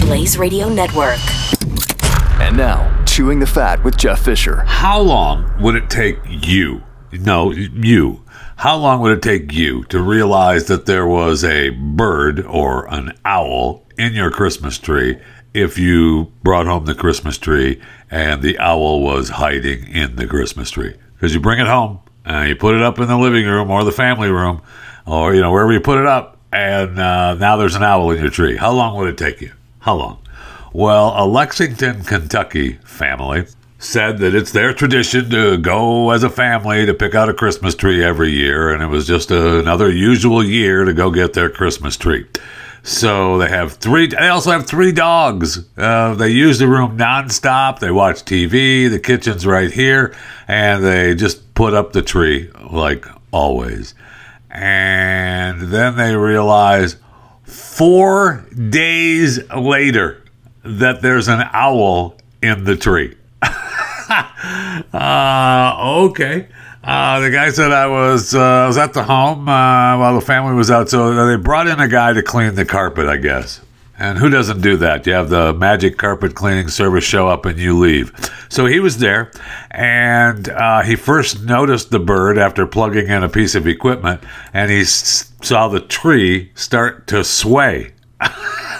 Blaze Radio Network. And now, Chewing the Fat with Jeff Fisher. How long would it take you, no, you, how long would it take you to realize that there was a bird or an owl in your Christmas tree if you brought home the Christmas tree and the owl was hiding in the Christmas tree? Because you bring it home and you put it up in the living room or the family room or, you know, wherever you put it up, and uh, now there's an owl in your tree. How long would it take you? How long? Well, a Lexington, Kentucky family said that it's their tradition to go as a family to pick out a Christmas tree every year, and it was just another usual year to go get their Christmas tree. So they have three. They also have three dogs. Uh, they use the room nonstop. They watch TV. The kitchen's right here, and they just put up the tree like always. And then they realize four days later that there's an owl in the tree. uh, okay. Uh, the guy said I was uh, I was at the home uh, while the family was out, so they brought in a guy to clean the carpet, I guess. And who doesn't do that? You have the magic carpet cleaning service show up and you leave. So he was there, and uh, he first noticed the bird after plugging in a piece of equipment, and he s- saw the tree start to sway.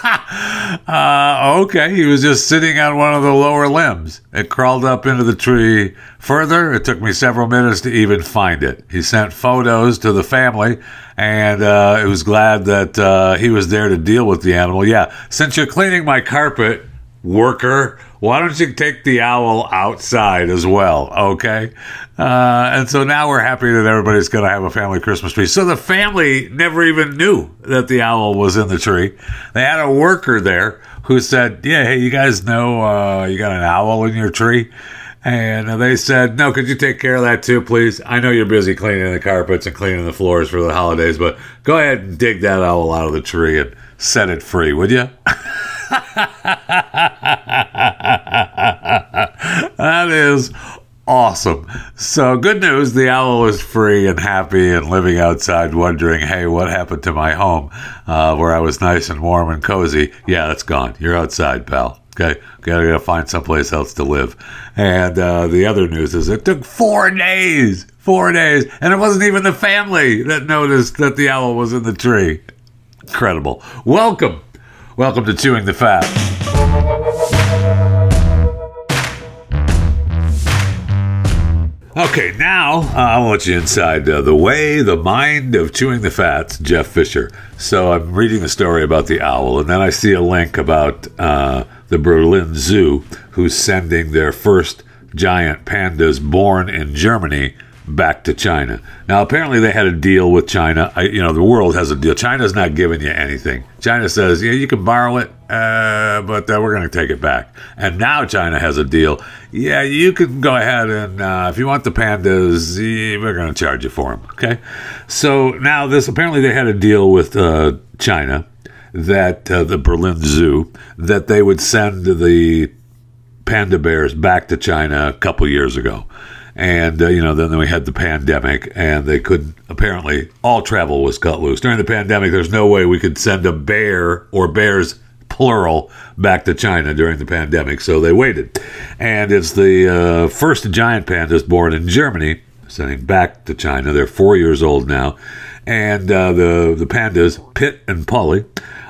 uh, okay, he was just sitting on one of the lower limbs. It crawled up into the tree further. It took me several minutes to even find it. He sent photos to the family, and uh, it was glad that uh, he was there to deal with the animal. Yeah, since you're cleaning my carpet, worker, why don't you take the owl outside as well? Okay. Uh, and so now we're happy that everybody's going to have a family Christmas tree. So the family never even knew that the owl was in the tree. They had a worker there who said, Yeah, hey, you guys know uh, you got an owl in your tree? And they said, No, could you take care of that too, please? I know you're busy cleaning the carpets and cleaning the floors for the holidays, but go ahead and dig that owl out of the tree and set it free, would you? that is awesome. So, good news the owl is free and happy and living outside, wondering, hey, what happened to my home uh, where I was nice and warm and cozy? Yeah, it's gone. You're outside, pal. Okay, gotta, gotta find someplace else to live. And uh, the other news is it took four days, four days, and it wasn't even the family that noticed that the owl was in the tree. Incredible. Welcome, welcome to Chewing the Fat. Okay, now uh, I want you inside uh, the way, the mind of chewing the fats, Jeff Fisher. So I'm reading the story about the owl, and then I see a link about uh, the Berlin Zoo, who's sending their first giant pandas born in Germany back to China. Now, apparently, they had a deal with China. I, you know, the world has a deal. China's not giving you anything. China says, yeah, you can borrow it, uh, but uh, we're going to take it back. And now China has a deal. Yeah, you can go ahead and uh, if you want the pandas, we're going to charge you for them. Okay. So now this apparently they had a deal with uh, China that uh, the Berlin Zoo that they would send the panda bears back to China a couple years ago and uh, you know then we had the pandemic and they couldn't apparently all travel was cut loose. During the pandemic there's no way we could send a bear or bears plural back to china during the pandemic so they waited. And it's the uh, first giant pandas born in germany sending back to china. They're four years old now. And uh, the, the pandas pit and polly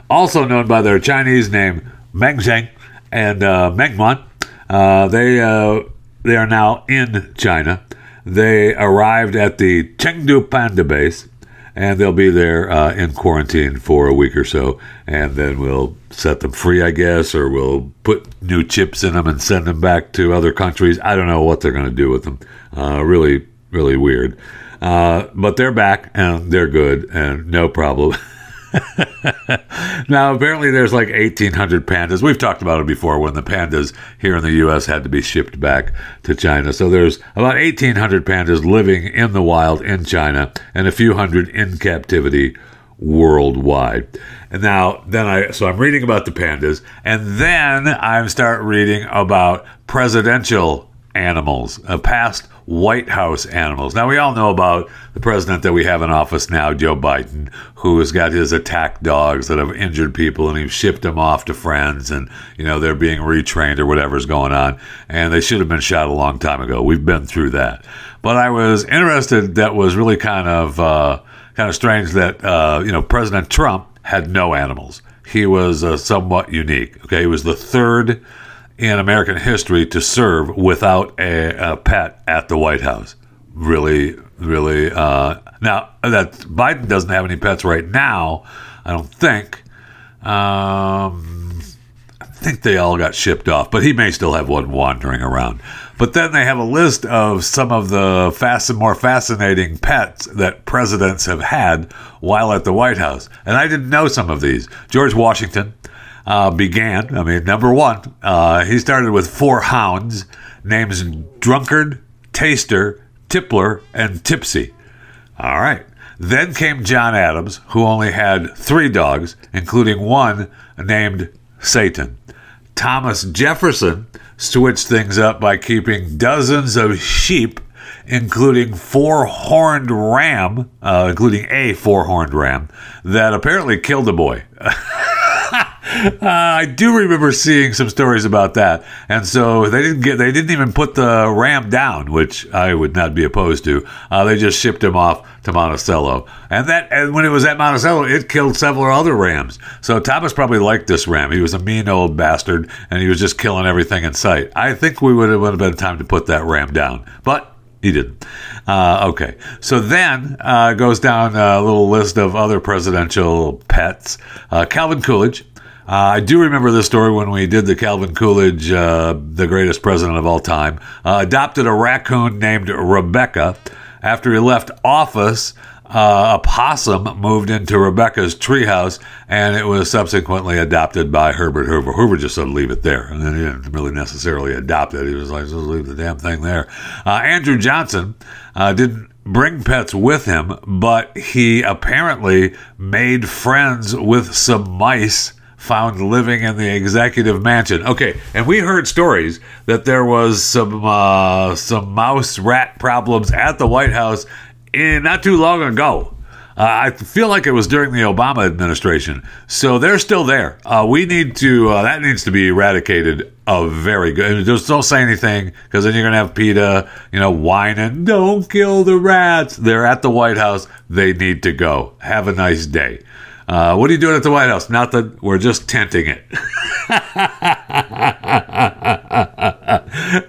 also known by their chinese name mengzheng and uh, mengmon uh, they uh, they are now in China. They arrived at the Chengdu Panda Base, and they'll be there uh, in quarantine for a week or so, and then we'll set them free, I guess, or we'll put new chips in them and send them back to other countries. I don't know what they're going to do with them. Uh, really, really weird. Uh, but they're back and they're good and no problem. now, apparently, there's like 1,800 pandas. We've talked about it before when the pandas here in the U.S. had to be shipped back to China. So there's about 1,800 pandas living in the wild in China and a few hundred in captivity worldwide. And now, then I, so I'm reading about the pandas, and then I start reading about presidential animals, uh, past White House animals. Now, we all know about the president that we have in office now, Joe Biden, who has got his attack dogs that have injured people and he's shipped them off to friends and, you know, they're being retrained or whatever's going on. And they should have been shot a long time ago. We've been through that. But I was interested, that was really kind of, uh, kind of strange that, uh, you know, President Trump had no animals. He was uh, somewhat unique. Okay. He was the third in American history to serve without a, a pet at the White House. Really, really. Uh, now that Biden doesn't have any pets right now, I don't think. Um, I think they all got shipped off, but he may still have one wandering around. But then they have a list of some of the fast and more fascinating pets that presidents have had while at the White House, and I didn't know some of these. George Washington uh, began. I mean, number one, uh, he started with four hounds, names Drunkard, Taster, Tippler, and Tipsy. All right. Then came John Adams, who only had three dogs, including one named Satan. Thomas Jefferson switched things up by keeping dozens of sheep, including four horned ram, uh, including a four horned ram, that apparently killed a boy. Uh, I do remember seeing some stories about that, and so they didn't get they didn't even put the ram down, which I would not be opposed to. Uh, they just shipped him off to Monticello, and that and when it was at Monticello, it killed several other rams. So Thomas probably liked this ram. He was a mean old bastard, and he was just killing everything in sight. I think we would have, would have been time to put that ram down, but he didn't. Uh, okay. So then uh, goes down a little list of other presidential pets. Uh, Calvin Coolidge. Uh, I do remember this story when we did the Calvin Coolidge, uh, the greatest president of all time, uh, adopted a raccoon named Rebecca. After he left office, uh, a possum moved into Rebecca's treehouse, and it was subsequently adopted by Herbert Hoover. Hoover just said, leave it there. And then he didn't really necessarily adopt it. He was like, just leave the damn thing there. Uh, Andrew Johnson uh, didn't bring pets with him, but he apparently made friends with some mice found living in the executive mansion. Okay, and we heard stories that there was some uh, some mouse rat problems at the White House in, not too long ago. Uh, I feel like it was during the Obama administration, so they're still there. Uh, we need to uh, that needs to be eradicated. A very good. Just don't say anything because then you're gonna have PETA, you know, whining. Don't kill the rats. They're at the White House. They need to go. Have a nice day. Uh, what are you doing at the White House? Not that we're just tenting it.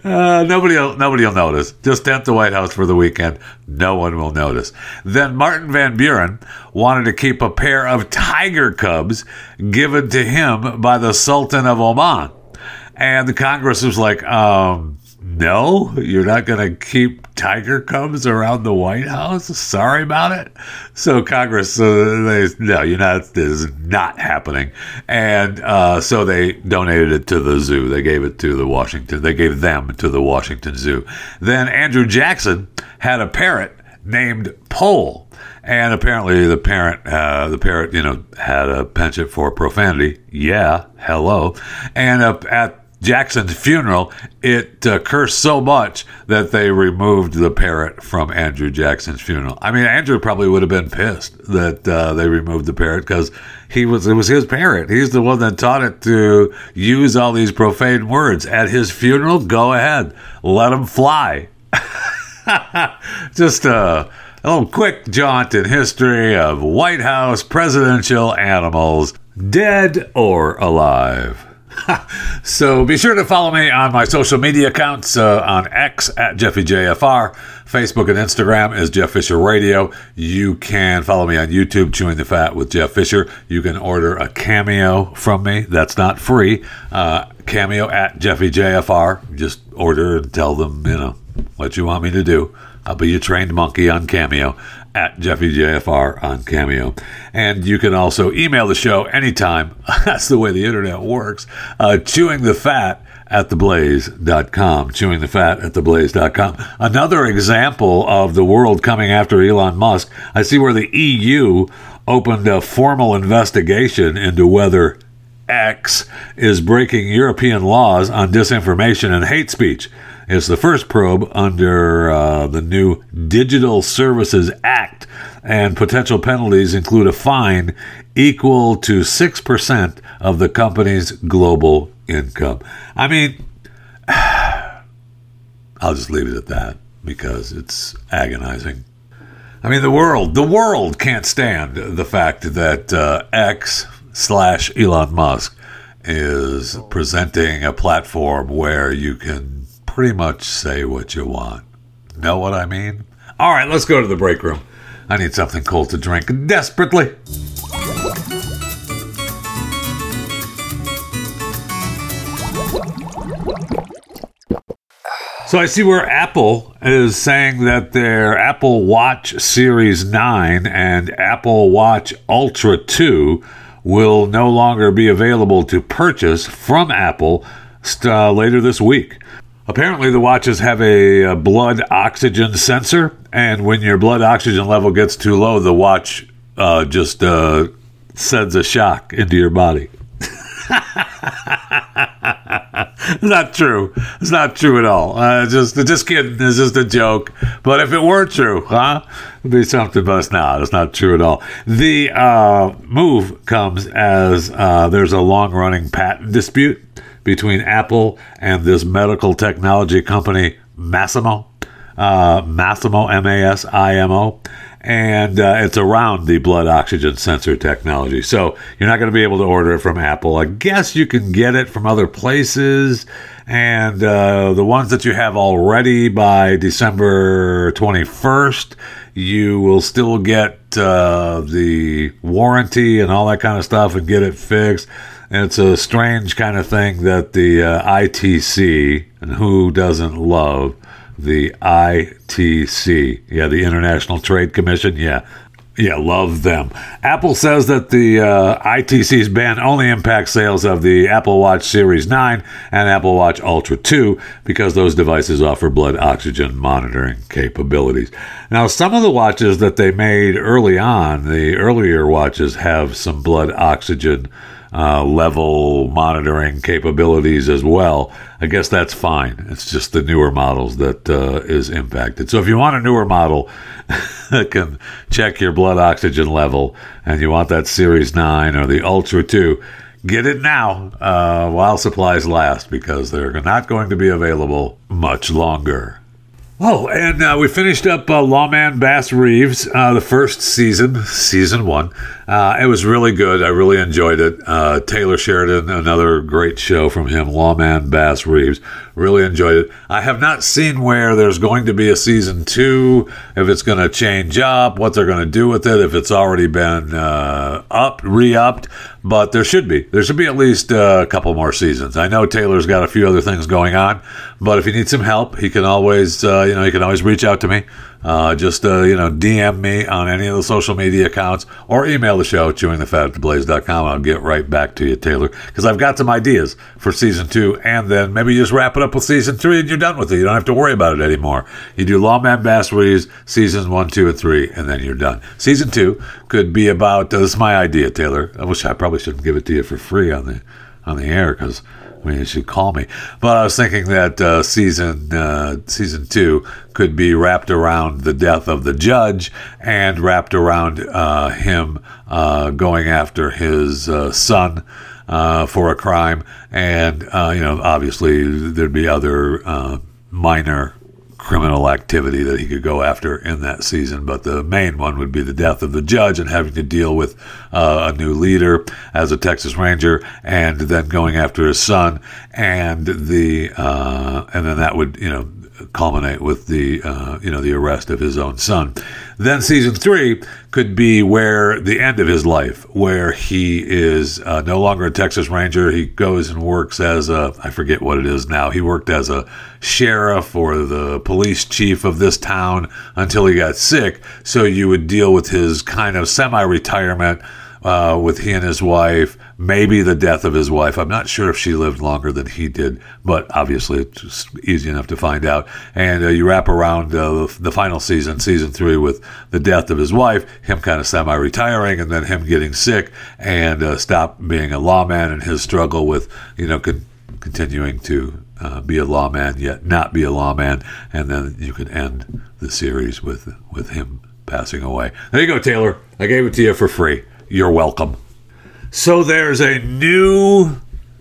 uh, nobody, will, nobody will notice. Just tent the White House for the weekend. No one will notice. Then Martin Van Buren wanted to keep a pair of tiger cubs given to him by the Sultan of Oman, and the Congress was like, um, no, you're not going to keep tiger cubs around the White House. Sorry about it. So Congress, uh, they, no, you're not. This is not happening. And uh, so they donated it to the zoo. They gave it to the Washington. They gave them to the Washington Zoo. Then Andrew Jackson had a parrot named Poll. And apparently, the parent, uh, the parrot, you know, had a penchant for profanity. Yeah, hello. And uh, at Jackson's funeral, it uh, cursed so much that they removed the parrot from Andrew Jackson's funeral. I mean, Andrew probably would have been pissed that uh, they removed the parrot because he was it was his parrot. He's the one that taught it to use all these profane words at his funeral. Go ahead, let him fly. Just a, a little quick jaunt in history of White House presidential animals, dead or alive. so be sure to follow me on my social media accounts uh, on X at JeffyJFR. Facebook and Instagram is Jeff Fisher Radio. You can follow me on YouTube, Chewing the Fat with Jeff Fisher. You can order a cameo from me. That's not free. Uh, cameo at JeffyJFR. Just order and tell them, you know, what you want me to do. I'll be your trained monkey on Cameo. At JeffyJFR on Cameo. And you can also email the show anytime. That's the way the internet works. Uh, chewing the fat at theblaze.com. Chewing the fat at theblaze.com. Another example of the world coming after Elon Musk. I see where the EU opened a formal investigation into whether X is breaking European laws on disinformation and hate speech. It's the first probe under uh, the new Digital Services Act, and potential penalties include a fine equal to 6% of the company's global income. I mean, I'll just leave it at that because it's agonizing. I mean, the world, the world can't stand the fact that uh, X slash Elon Musk is presenting a platform where you can pretty much say what you want. Know what I mean? All right, let's go to the break room. I need something cold to drink desperately. So I see where Apple is saying that their Apple Watch Series 9 and Apple Watch Ultra 2 will no longer be available to purchase from Apple uh, later this week. Apparently, the watches have a, a, blood oxygen sensor, and when your blood oxygen level gets too low, the watch uh, just uh, sends a shock into your body. not true. It's not true at all. Uh, just, just kidding. It's just a joke. But if it were true, huh? It'd be something, but it's not. It's not true at all. The uh, move comes as uh, there's a long running patent dispute between Apple and this medical technology company, Masimo. Uh, Masimo, M A S I M O and uh, it's around the blood oxygen sensor technology. So you're not going to be able to order it from Apple. I guess you can get it from other places, and uh, the ones that you have already by December 21st, you will still get uh, the warranty and all that kind of stuff and get it fixed. And it's a strange kind of thing that the uh, ITC, and who doesn't love the ITC. Yeah, the International Trade Commission. Yeah. Yeah, love them. Apple says that the uh, ITC's ban only impacts sales of the Apple Watch Series 9 and Apple Watch Ultra 2 because those devices offer blood oxygen monitoring capabilities. Now, some of the watches that they made early on, the earlier watches, have some blood oxygen uh, level monitoring capabilities as well. I guess that's fine. It's just the newer models that uh, is impacted. So if you want a newer model that can check your blood oxygen level and you want that Series 9 or the Ultra 2, get it now uh, while supplies last because they're not going to be available much longer. Oh, and uh, we finished up uh, Lawman Bass Reeves, uh, the first season, season one. Uh, it was really good. I really enjoyed it. Uh, Taylor Sheridan, another great show from him, Lawman Bass Reeves. Really enjoyed it. I have not seen where there's going to be a season two, if it's going to change up, what they're going to do with it, if it's already been uh, up, re upped but there should be. There should be at least uh, a couple more seasons. I know Taylor's got a few other things going on, but if you need some help, he can always, uh, you know, he can always reach out to me. Uh, just uh, you know, DM me on any of the social media accounts or email the show at theblaze.com. I'll get right back to you, Taylor, because I've got some ideas for season two, and then maybe you just wrap it up with season three and you're done with it. You don't have to worry about it anymore. You do Lawman Bass Reeves seasons one, two, and three, and then you're done. Season two could be about. Uh, this is my idea, Taylor. I wish I probably shouldn't give it to you for free on the on the air because Mean, you should call me. But I was thinking that uh, season uh, season two could be wrapped around the death of the judge and wrapped around uh, him uh, going after his uh, son uh, for a crime, and you know, obviously there'd be other minor criminal activity that he could go after in that season. But the main one would be the death of the judge and having to deal with uh, a new leader as a Texas Ranger, and then going after his son, and the uh, and then that would you know culminate with the uh, you know the arrest of his own son. Then season three could be where the end of his life, where he is uh, no longer a Texas Ranger. He goes and works as a I forget what it is now. He worked as a sheriff or the police chief of this town until he got sick. So you would deal with his kind of semi-retirement uh, with he and his wife, maybe the death of his wife. I'm not sure if she lived longer than he did, but obviously it's easy enough to find out. And uh, you wrap around uh, the final season, season three, with the death of his wife, him kind of semi retiring, and then him getting sick and uh, stop being a lawman and his struggle with, you know, con- continuing to uh, be a lawman yet not be a lawman, and then you can end the series with with him passing away. There you go, Taylor. I gave it to you for free. You're welcome. So there's a new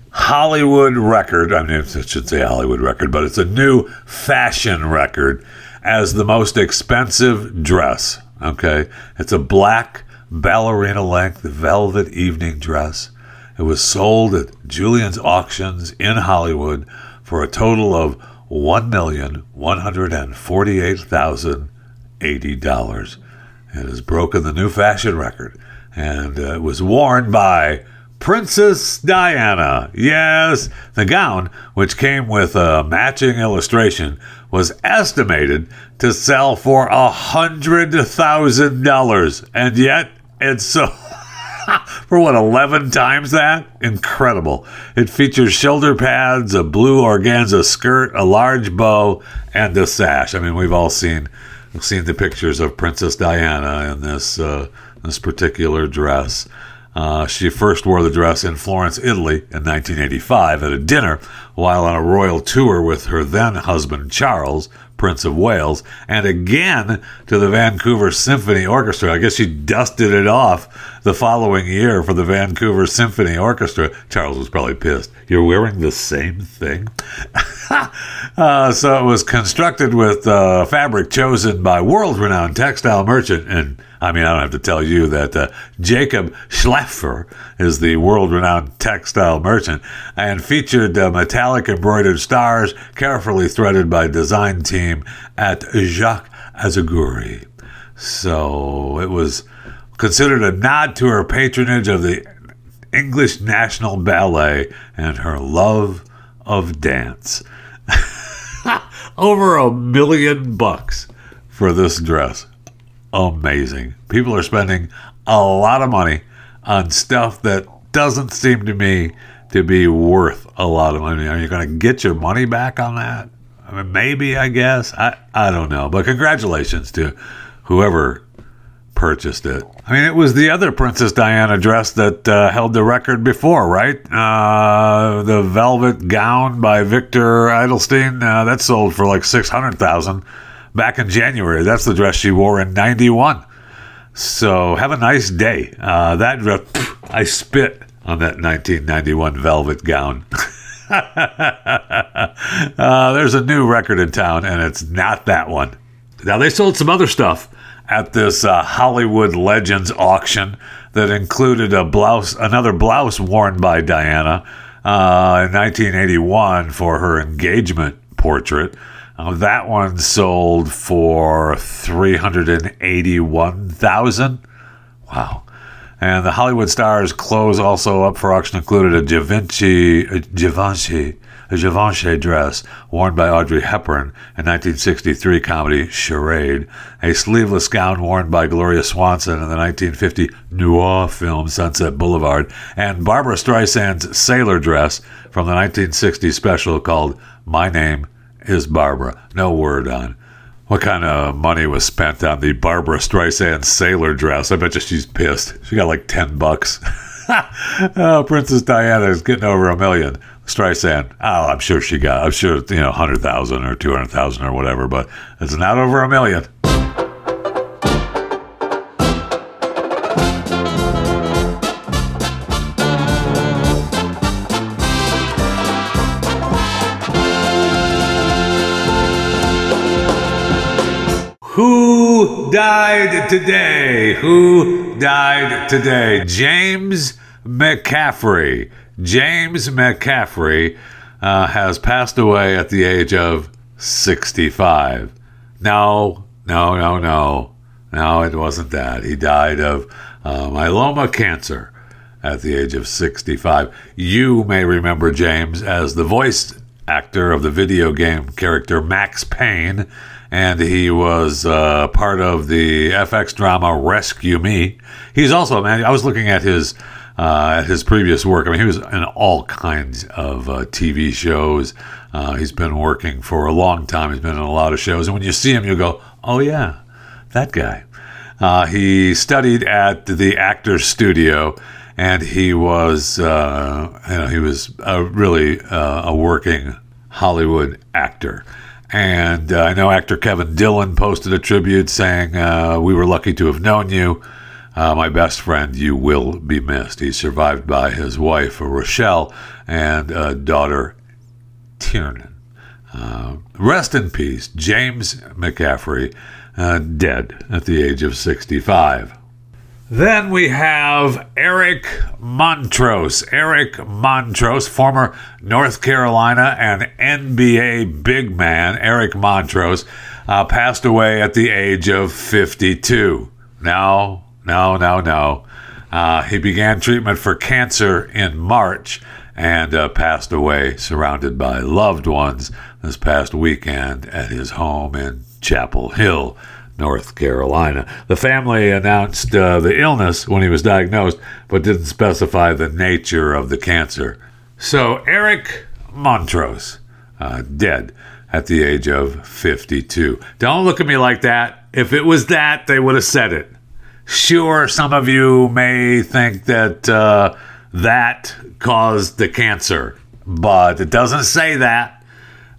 Hollywood record. I mean, I should say Hollywood record, but it's a new fashion record as the most expensive dress. Okay. It's a black ballerina length velvet evening dress. It was sold at Julien's auctions in Hollywood for a total of $1,148,080. It has broken the new fashion record and uh, it was worn by Princess Diana. Yes, the gown, which came with a matching illustration, was estimated to sell for a hundred thousand dollars, and yet it's so. for what, 11 times that? Incredible. It features shoulder pads, a blue organza skirt, a large bow, and a sash. I mean, we've all seen seen the pictures of Princess Diana in this uh, this particular dress. Uh, she first wore the dress in Florence, Italy in 1985 at a dinner while on a royal tour with her then husband Charles, Prince of Wales, and again to the Vancouver Symphony Orchestra. I guess she dusted it off the following year for the Vancouver Symphony Orchestra. Charles was probably pissed. You're wearing the same thing? uh, so it was constructed with uh, fabric chosen by world renowned textile merchant and I mean, I don't have to tell you that uh, Jacob Schlaffer is the world renowned textile merchant and featured uh, metallic embroidered stars carefully threaded by design team at Jacques Azagury. So it was considered a nod to her patronage of the English National Ballet and her love of dance. Over a million bucks for this dress amazing. People are spending a lot of money on stuff that doesn't seem to me to be worth a lot of money. Are you going to get your money back on that? I mean, maybe, I guess. I, I don't know. But congratulations to whoever purchased it. I mean, it was the other Princess Diana dress that uh, held the record before, right? Uh, the velvet gown by Victor Edelstein uh, that sold for like six hundred thousand back in January. That's the dress she wore in 91. So have a nice day. Uh, that dress, I spit on that 1991 velvet gown. uh, there's a new record in town, and it's not that one. Now, they sold some other stuff at this uh, Hollywood Legends auction that included a blouse, another blouse worn by Diana uh, in 1981 for her engagement portrait. Uh, that one sold for three hundred and eighty-one thousand. Wow! And the Hollywood Stars clothes also up for auction included a Givenchy, a Givenchy, a Givenchy dress worn by Audrey Hepburn in 1963 comedy Charade, a sleeveless gown worn by Gloria Swanson in the 1950 noir film Sunset Boulevard, and Barbra Streisand's sailor dress from the 1960 special called My Name is Barbra. No word on what kind of money was spent on the Barbra Streisand sailor dress. I bet you she's pissed. She got like 10 bucks. oh, Princess Diana is getting over a million. Streisand, oh, I'm sure she got, I'm sure, you know, 100,000 or 200,000 or whatever, but it's not over a million. Who died today? Who died today? James McCaffrey. James McCaffrey uh, has passed away at the age of 65. No, no, no, no. No, it wasn't that. He died of uh, myeloma cancer at the age of 65. You may remember James as the voice actor of the video game character Max Payne, and he was uh, part of the FX drama Rescue Me. He's also, man, I was looking at his. Uh, his previous work, I mean, he was in all kinds of uh, TV shows. Uh, he's been working for a long time. He's been in a lot of shows, and when you see him, you go, "Oh yeah, that guy." Uh, he studied at the Actors Studio, and he was, uh, you know, he was really uh, a working Hollywood actor. And I know actor Kevin Dillon posted a tribute saying, uh, "We were lucky to have known you." Uh, my best friend, you will be missed. He's survived by his wife, Rochelle, and daughter, Tiernan. Uh, rest in peace, James McCaffrey, uh, dead at the age of 65. Then we have Eric Montross. Eric Montross, former North Carolina and NBA big man, Eric Montross, uh, passed away at the age of 52. No, no, no, no. Uh, he began treatment for cancer in March and uh, passed away surrounded by loved ones this past weekend at his home in Chapel Hill, North Carolina. The family announced uh, the illness when he was diagnosed, but didn't specify the nature of the cancer. So, Eric Montross, uh, dead at the age of 52. Don't look at me like that. If it was that, they would have said it. Sure, some of you may think that uh, that caused the cancer, but it doesn't say that.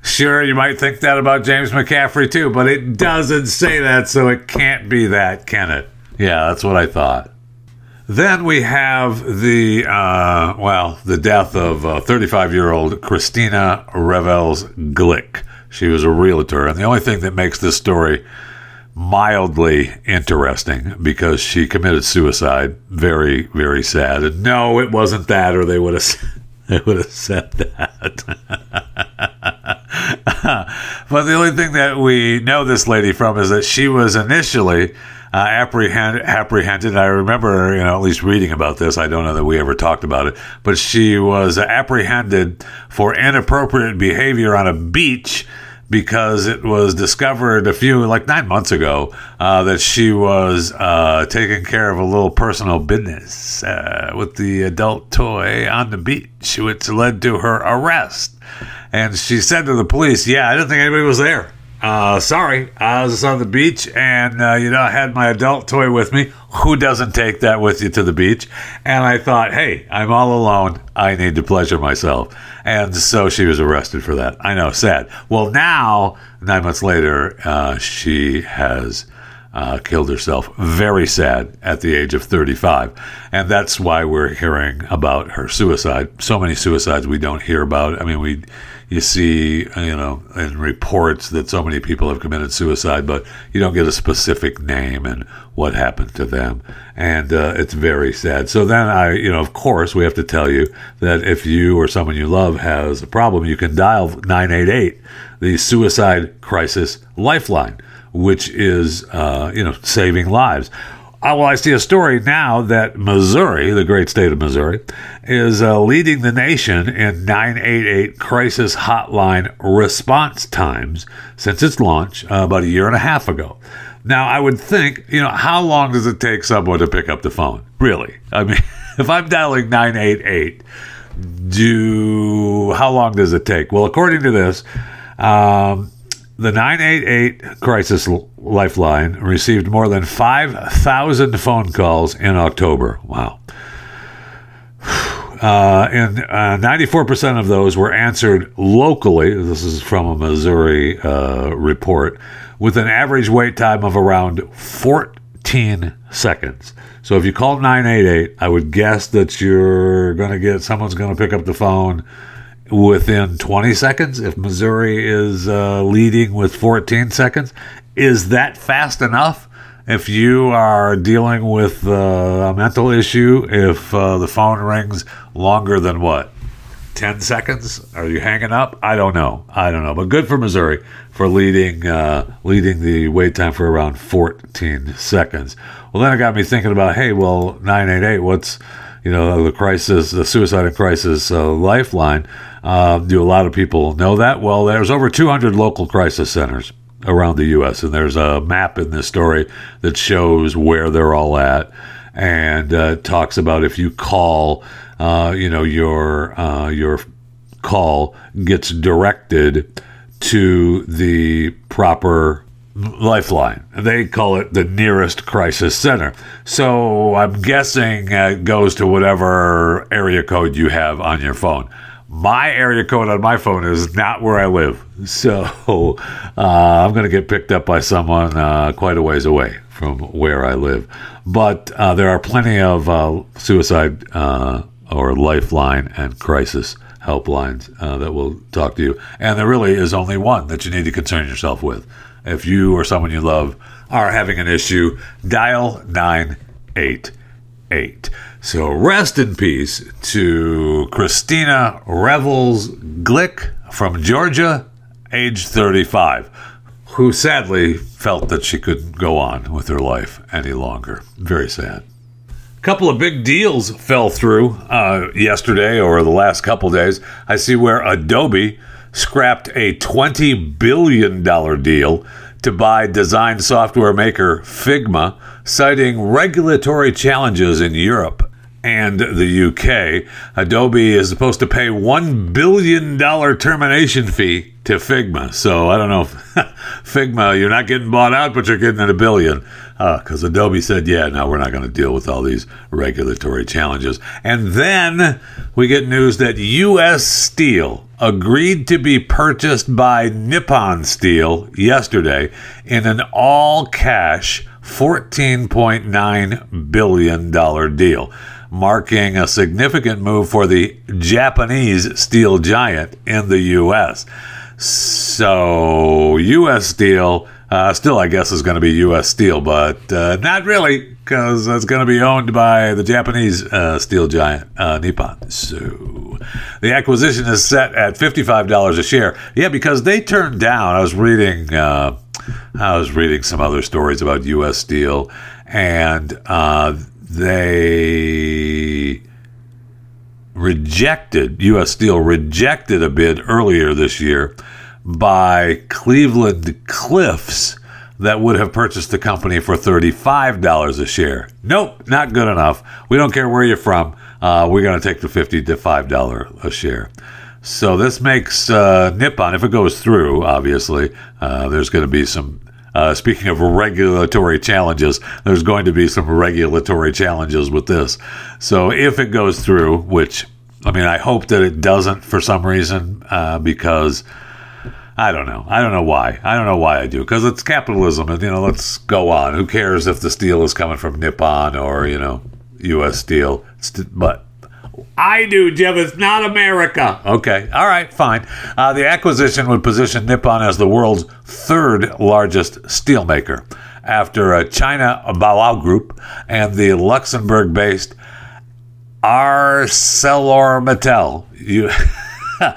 Sure, you might think that about James McCaffrey too, but it doesn't say that, so it can't be that, can it? Yeah, that's what I thought. Then we have the, uh, well, the death of 35 year old Christina Revels Glick. She was a realtor, and the only thing that makes this story mildly interesting because she committed suicide. Very, very sad. And no, it wasn't that, or they would have they would have said that. but the only thing that we know this lady from is that she was initially uh, apprehend, apprehended. I remember, you know, at least reading about this. I don't know that we ever talked about it, but she was apprehended for inappropriate behavior on a beach because it was discovered a few, like nine months ago, uh, that she was uh, taking care of a little personal business uh, with the adult toy on the beach, which led to her arrest. And she said to the police, Yeah, I didn't think anybody was there. Uh, sorry, I was on the beach and, uh, you know, I had my adult toy with me. Who doesn't take that with you to the beach? And I thought, hey, I'm all alone. I need to pleasure myself. And so she was arrested for that. I know, sad. Well, now, nine months later, uh, she has uh, killed herself. Very sad at the age of 35. And that's why we're hearing about her suicide. So many suicides we don't hear about. I mean, we you see, you know, in reports that so many people have committed suicide, but you don't get a specific name and what happened to them. And uh, it's very sad. So then I, you know, of course, we have to tell you that if you or someone you love has a problem, you can dial 988, the suicide crisis lifeline, which is, uh, you know, saving lives. Uh, well, I see a story now that Missouri, the great state of Missouri, is uh, leading the nation in 988 crisis hotline response times since its launch uh, about a year and a half ago. Now, I would think, you know, how long does it take someone to pick up the phone? Really? I mean, if I'm dialing 988, do how long does it take? Well, according to this, um, the 988 crisis lifeline received more than 5,000 phone calls in October. Wow. Uh, and uh, 94% of those were answered locally. This is from a Missouri uh, report, with an average wait time of around 14 seconds. So if you call 988, I would guess that you're going to get someone's going to pick up the phone within 20 seconds. If Missouri is uh, leading with 14 seconds, is that fast enough? If you are dealing with uh, a mental issue, if uh, the phone rings longer than what? 10 seconds? Are you hanging up? I don't know. I don't know. But good for Missouri for leading uh, leading the wait time for around 14 seconds. Well, then it got me thinking about, hey, well, 988, what's you know the crisis, the suicide crisis uh, lifeline? Uh, do a lot of people know that? Well, there's over 200 local crisis centers around the U.S. and there's a map in this story that shows where they're all at and uh, talks about if you call, uh, you know, your uh, your call gets directed to the proper lifeline. They call it the nearest crisis center. So I'm guessing it goes to whatever area code you have on your phone. My area code on my phone is not where I live. So uh, I'm going to get picked up by someone uh, quite a ways away from where I live. But uh, there are plenty of uh, suicide uh, or lifeline and crisis helplines uh, that will talk to you. And there really is only one that you need to concern yourself with. If you or someone you love are having an issue, dial 988. So rest in peace to Christina Revels Glick from Georgia, age 35 who sadly felt that she couldn't go on with her life any longer. Very sad. A couple of big deals fell through uh, yesterday or the last couple days. I see where Adobe scrapped a $20 billion deal to buy design software maker Figma, citing regulatory challenges in Europe and the UK. Adobe is supposed to pay $1 billion termination fee to Figma. So I don't know Figma, you're not getting bought out, but you're getting at a billion. Because uh, Adobe said, yeah, no, we're not going to deal with all these regulatory challenges. And then we get news that U.S. Steel agreed to be purchased by Nippon Steel yesterday in an all cash $14.9 billion deal marking a significant move for the Japanese steel giant in the U.S. So, U.S. Steel, uh, still, I guess, is going to be U.S. Steel, but uh, not really, because it's going to be owned by the Japanese uh, steel giant, uh, Nippon. So, the acquisition is set at $55 a share. Yeah, because they turned down, I was reading. Uh, I was reading some other stories about U.S. Steel, and uh, they rejected, U.S. Steel rejected a bid earlier this year by Cleveland Cliffs that would have purchased the company for $35 a share. Nope, not good enough. We don't care where you're from. Uh, we're going to take the 50 to $5 a share. So this makes uh, Nippon, if it goes through, obviously, uh, there's going to be some uh, speaking of regulatory challenges, there's going to be some regulatory challenges with this. So if it goes through, which I mean, I hope that it doesn't for some reason, uh, because I don't know. I don't know why. I don't know why I do because it's capitalism, and you know, let's go on. Who cares if the steel is coming from Nippon or you know, U.S. Steel? but I do, Jim. It's not America. Okay. All right. Fine. Uh, the acquisition would position Nippon as the world's third largest steelmaker after uh, China Baowu Group and the Luxembourg based ArcelorMittal. You,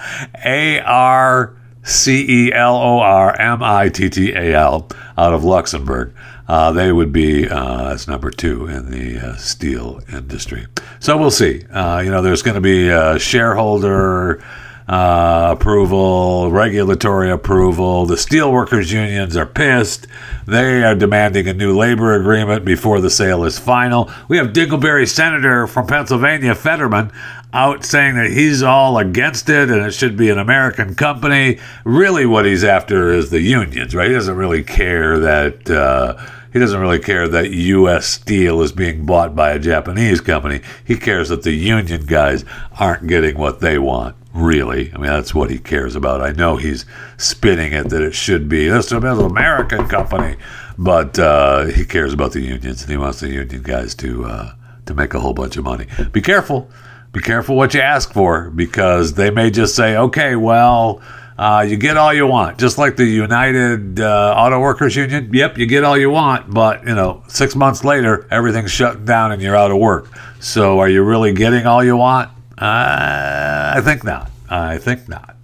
A R C E L O R M I T T A L out of Luxembourg uh, they would be uh, as number two in the uh, steel industry. So we'll see. Uh, you know, there's going to be shareholder uh, approval, regulatory approval. The steelworkers unions are pissed. They are demanding a new labor agreement before the sale is final. We have Dingleberry Senator from Pennsylvania, Fetterman, out saying that he's all against it and it should be an American company. Really, what he's after is the unions, right? He doesn't really care that. Uh, he doesn't really care that U.S. steel is being bought by a Japanese company. He cares that the union guys aren't getting what they want. Really, I mean that's what he cares about. I know he's spinning it that it should be this is an American company, but uh, he cares about the unions and he wants the union guys to uh, to make a whole bunch of money. Be careful, be careful what you ask for because they may just say, okay, well uh, you get all you want, just like the United uh, Auto Workers Union. Yep, you get all you want, but you know, six months later, everything's shutting down and you're out of work. So, are you really getting all you want? Uh, I think not. I think not.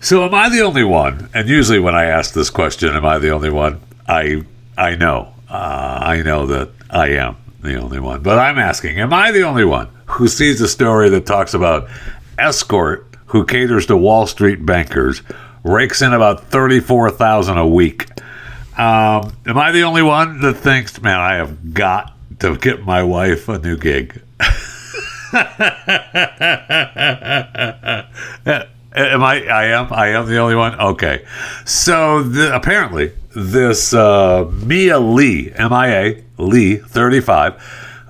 So am I the only one? And usually when I ask this question, am I the only one? I I know. Uh, I know that I am the only one. But I'm asking, am I the only one who sees a story that talks about escort who caters to Wall Street bankers, rakes in about 34,000 a week? Um, am I the only one that thinks, man, I have got to get my wife a new gig? Am I? I am. I am the only one. Okay. So the, apparently, this uh, Mia Lee, M I A Lee, thirty five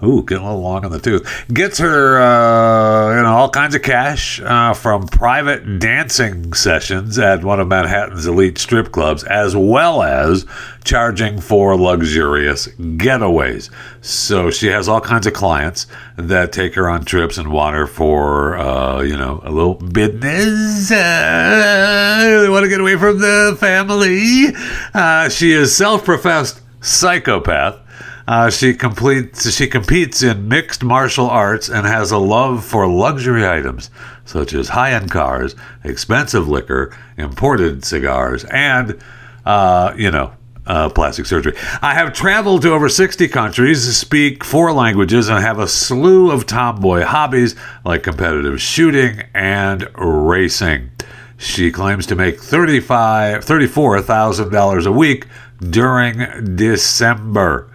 Ooh, getting a little long on the tooth. Gets her, uh, you know, all kinds of cash uh, from private dancing sessions at one of Manhattan's elite strip clubs, as well as charging for luxurious getaways. So she has all kinds of clients that take her on trips and want her for, uh, you know, a little business. Uh, they want to get away from the family. Uh, she is self-professed psychopath uh, she completes she competes in mixed martial arts and has a love for luxury items such as high-end cars, expensive liquor, imported cigars, and uh, you know uh, plastic surgery. I have traveled to over 60 countries, speak four languages, and have a slew of tomboy hobbies like competitive shooting and racing. She claims to make $35, $34,000 a week during December.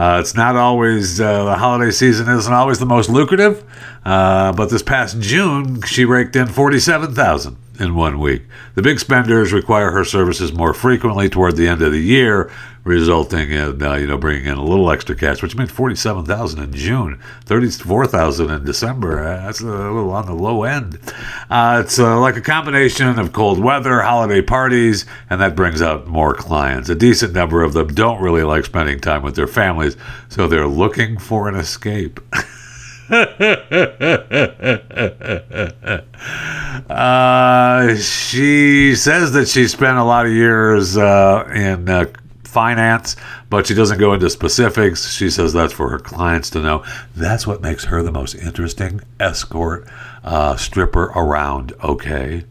Uh, it's not always uh, the holiday season isn't always the most lucrative, uh, but this past June she raked in forty-seven thousand in one week. The big spenders require her services more frequently toward the end of the year, resulting in uh, you know bringing in a little extra cash, which means forty-seven thousand in June, thirty-four thousand in December. Uh, that's a little on the low end. Uh, it's uh, like a combination of cold weather, holiday parties, and that brings out more clients. A decent number of them don't really like spending time with their families, so they're looking for an escape. uh, she says that she spent a lot of years uh, in uh, finance, but she doesn't go into specifics. She says that's for her clients to know. That's what makes her the most interesting escort uh, stripper around, okay?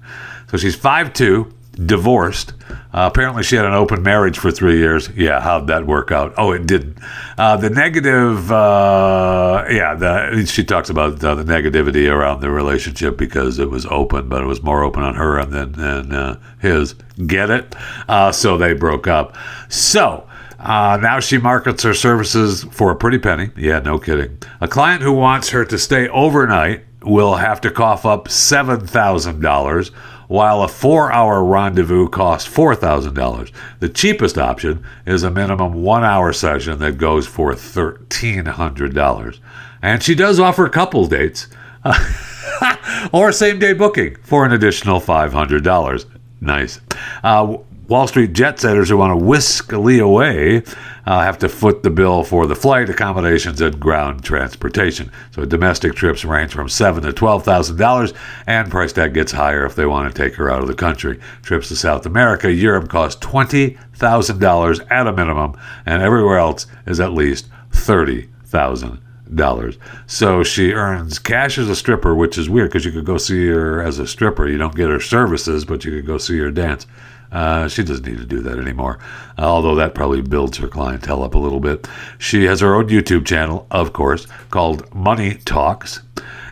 So she's 5'2 divorced. Uh, apparently, she had an open marriage for three years. Yeah, how'd that work out? Oh, it didn't. Uh, the negative, uh, yeah, the, she talks about the negativity around the relationship because it was open, but it was more open on her then and uh, his. Get it? Uh, so they broke up. So. Uh, now she markets her services for a pretty penny. Yeah, no kidding. A client who wants her to stay overnight will have to cough up $7,000 while a four hour rendezvous costs $4,000. The cheapest option is a minimum one hour session that goes for $1,300. And she does offer couple dates or same day booking for an additional $500. Nice. Uh, Wall Street jet setters who want to whisk Lee away uh, have to foot the bill for the flight accommodations and ground transportation. So domestic trips range from seven to twelve thousand dollars, and price tag gets higher if they want to take her out of the country. Trips to South America, Europe cost twenty thousand dollars at a minimum, and everywhere else is at least thirty thousand dollars. So she earns cash as a stripper, which is weird because you could go see her as a stripper. You don't get her services, but you could go see her dance. Uh, she doesn't need to do that anymore, uh, although that probably builds her clientele up a little bit. She has her own YouTube channel, of course, called Money Talks.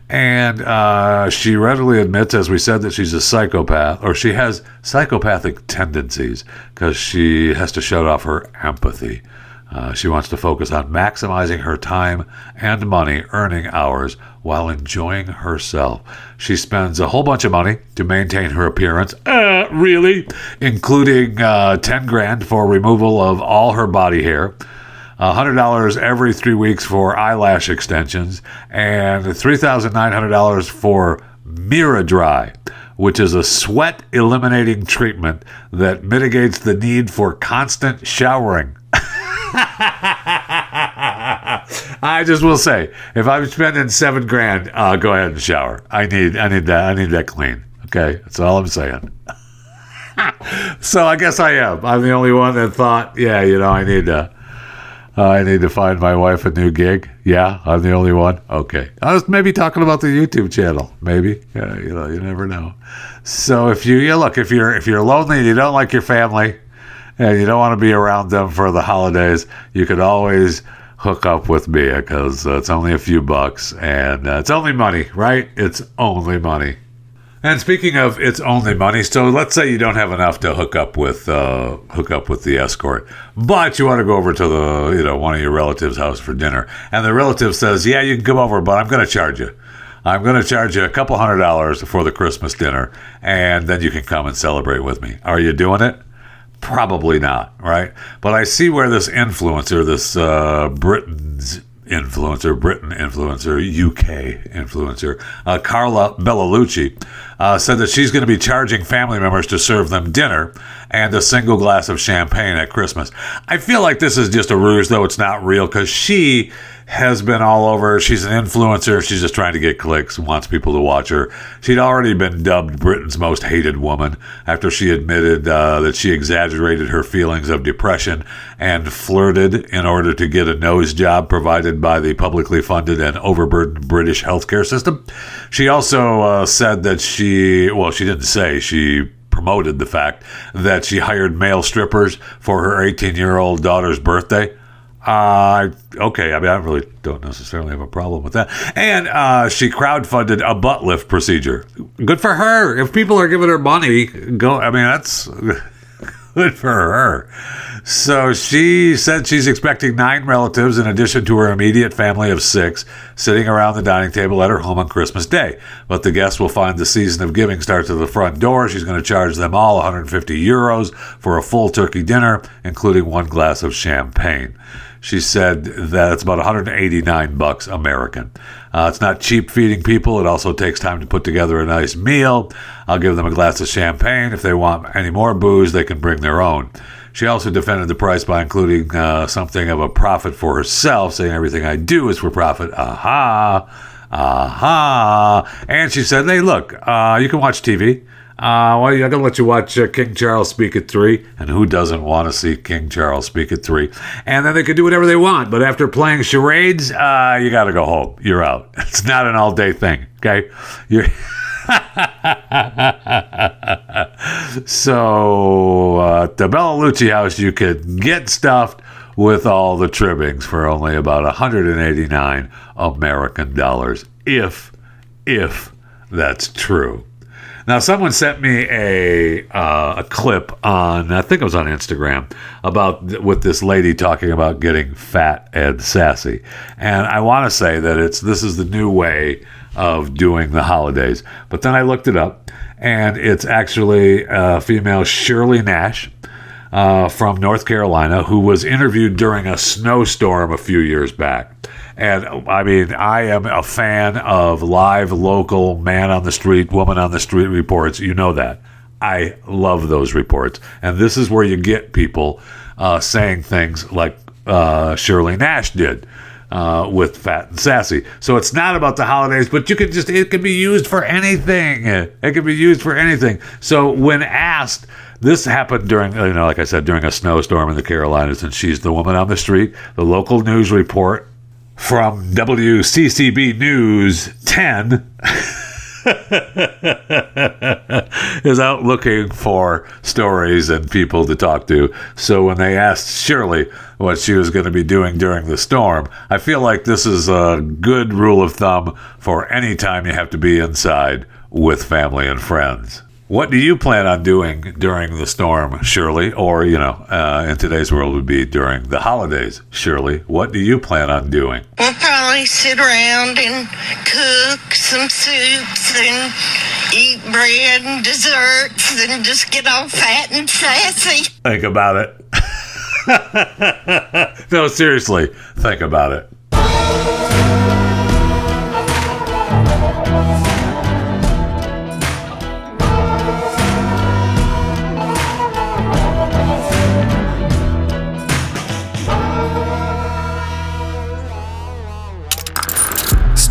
And uh, she readily admits, as we said, that she's a psychopath, or she has psychopathic tendencies because she has to shut off her empathy. Uh, she wants to focus on maximizing her time and money earning hours while enjoying herself. She spends a whole bunch of money to maintain her appearance, uh, really, including uh, 10 grand for removal of all her body hair. $100 every three weeks for eyelash extensions, and $3,900 for MiraDry, which is a sweat eliminating treatment that mitigates the need for constant showering. I just will say, if I'm spending seven grand, uh, go ahead and shower. I need, I need that, I need that clean. Okay, that's all I'm saying. so I guess I am. I'm the only one that thought, yeah, you know, I need to. Uh, I need to find my wife a new gig. Yeah, I'm the only one. Okay, I was maybe talking about the YouTube channel. Maybe, yeah, you know, you never know. So if you, yeah, look, if you're if you're lonely and you don't like your family, and you don't want to be around them for the holidays, you could always hook up with me because uh, it's only a few bucks and uh, it's only money, right? It's only money. And speaking of it's only money, so let's say you don't have enough to hook up with uh, hook up with the escort, but you want to go over to the you know one of your relatives' house for dinner, and the relative says, "Yeah, you can come over, but I'm going to charge you. I'm going to charge you a couple hundred dollars for the Christmas dinner, and then you can come and celebrate with me. Are you doing it?" Probably not, right? But I see where this influencer, this uh, Britain's influencer, Britain influencer, UK influencer, uh, Carla Bellalucci, uh, said that she's going to be charging family members to serve them dinner and a single glass of champagne at Christmas. I feel like this is just a ruse, though it's not real, because she has been all over. She's an influencer. She's just trying to get clicks, wants people to watch her. She'd already been dubbed Britain's most hated woman after she admitted uh, that she exaggerated her feelings of depression and flirted in order to get a nose job provided by the publicly funded and overburdened British healthcare system. She also uh, said that she, well, she didn't say, she promoted the fact that she hired male strippers for her 18 year old daughter's birthday. Uh, okay, I mean, I really don't necessarily have a problem with that. And uh, she crowdfunded a butt lift procedure. Good for her. If people are giving her money, go. I mean, that's good for her. So she said she's expecting nine relatives in addition to her immediate family of six sitting around the dining table at her home on Christmas Day. But the guests will find the season of giving starts at the front door. She's going to charge them all 150 euros for a full turkey dinner, including one glass of champagne. She said that it's about 189 bucks American. Uh, it's not cheap feeding people. It also takes time to put together a nice meal. I'll give them a glass of champagne. If they want any more booze, they can bring their own. She also defended the price by including uh, something of a profit for herself, saying everything I do is for profit. Aha. Aha. And she said, hey, look, uh, you can watch TV. Uh, well, going to let you watch uh, King Charles speak at 3. And who doesn't want to see King Charles speak at 3? And then they can do whatever they want. But after playing charades, uh, you got to go home. You're out. It's not an all day thing, okay? You're. so, uh, the Bella Lucci house, you could get stuffed with all the trimmings for only about 189 American dollars, if, if that's true. Now, someone sent me a uh, a clip on I think it was on Instagram about with this lady talking about getting fat and sassy, and I want to say that it's this is the new way of doing the holidays. But then I looked it up, and it's actually a female Shirley Nash. Uh, from North Carolina, who was interviewed during a snowstorm a few years back. And I mean, I am a fan of live, local, man on the street, woman on the street reports. You know that. I love those reports. And this is where you get people uh, saying things like uh, Shirley Nash did. Uh, with fat and sassy, so it's not about the holidays, but you can just—it can be used for anything. It can be used for anything. So when asked, this happened during, you know, like I said, during a snowstorm in the Carolinas, and she's the woman on the street. The local news report from WCCB News 10 is out looking for stories and people to talk to. So when they asked Shirley what she was going to be doing during the storm, I feel like this is a good rule of thumb for any time you have to be inside with family and friends. What do you plan on doing during the storm, Shirley? Or, you know, uh, in today's world would be during the holidays, Shirley. What do you plan on doing? We'll probably sit around and cook some soups and eat bread and desserts and just get all fat and sassy. Think about it. no, seriously, think about it.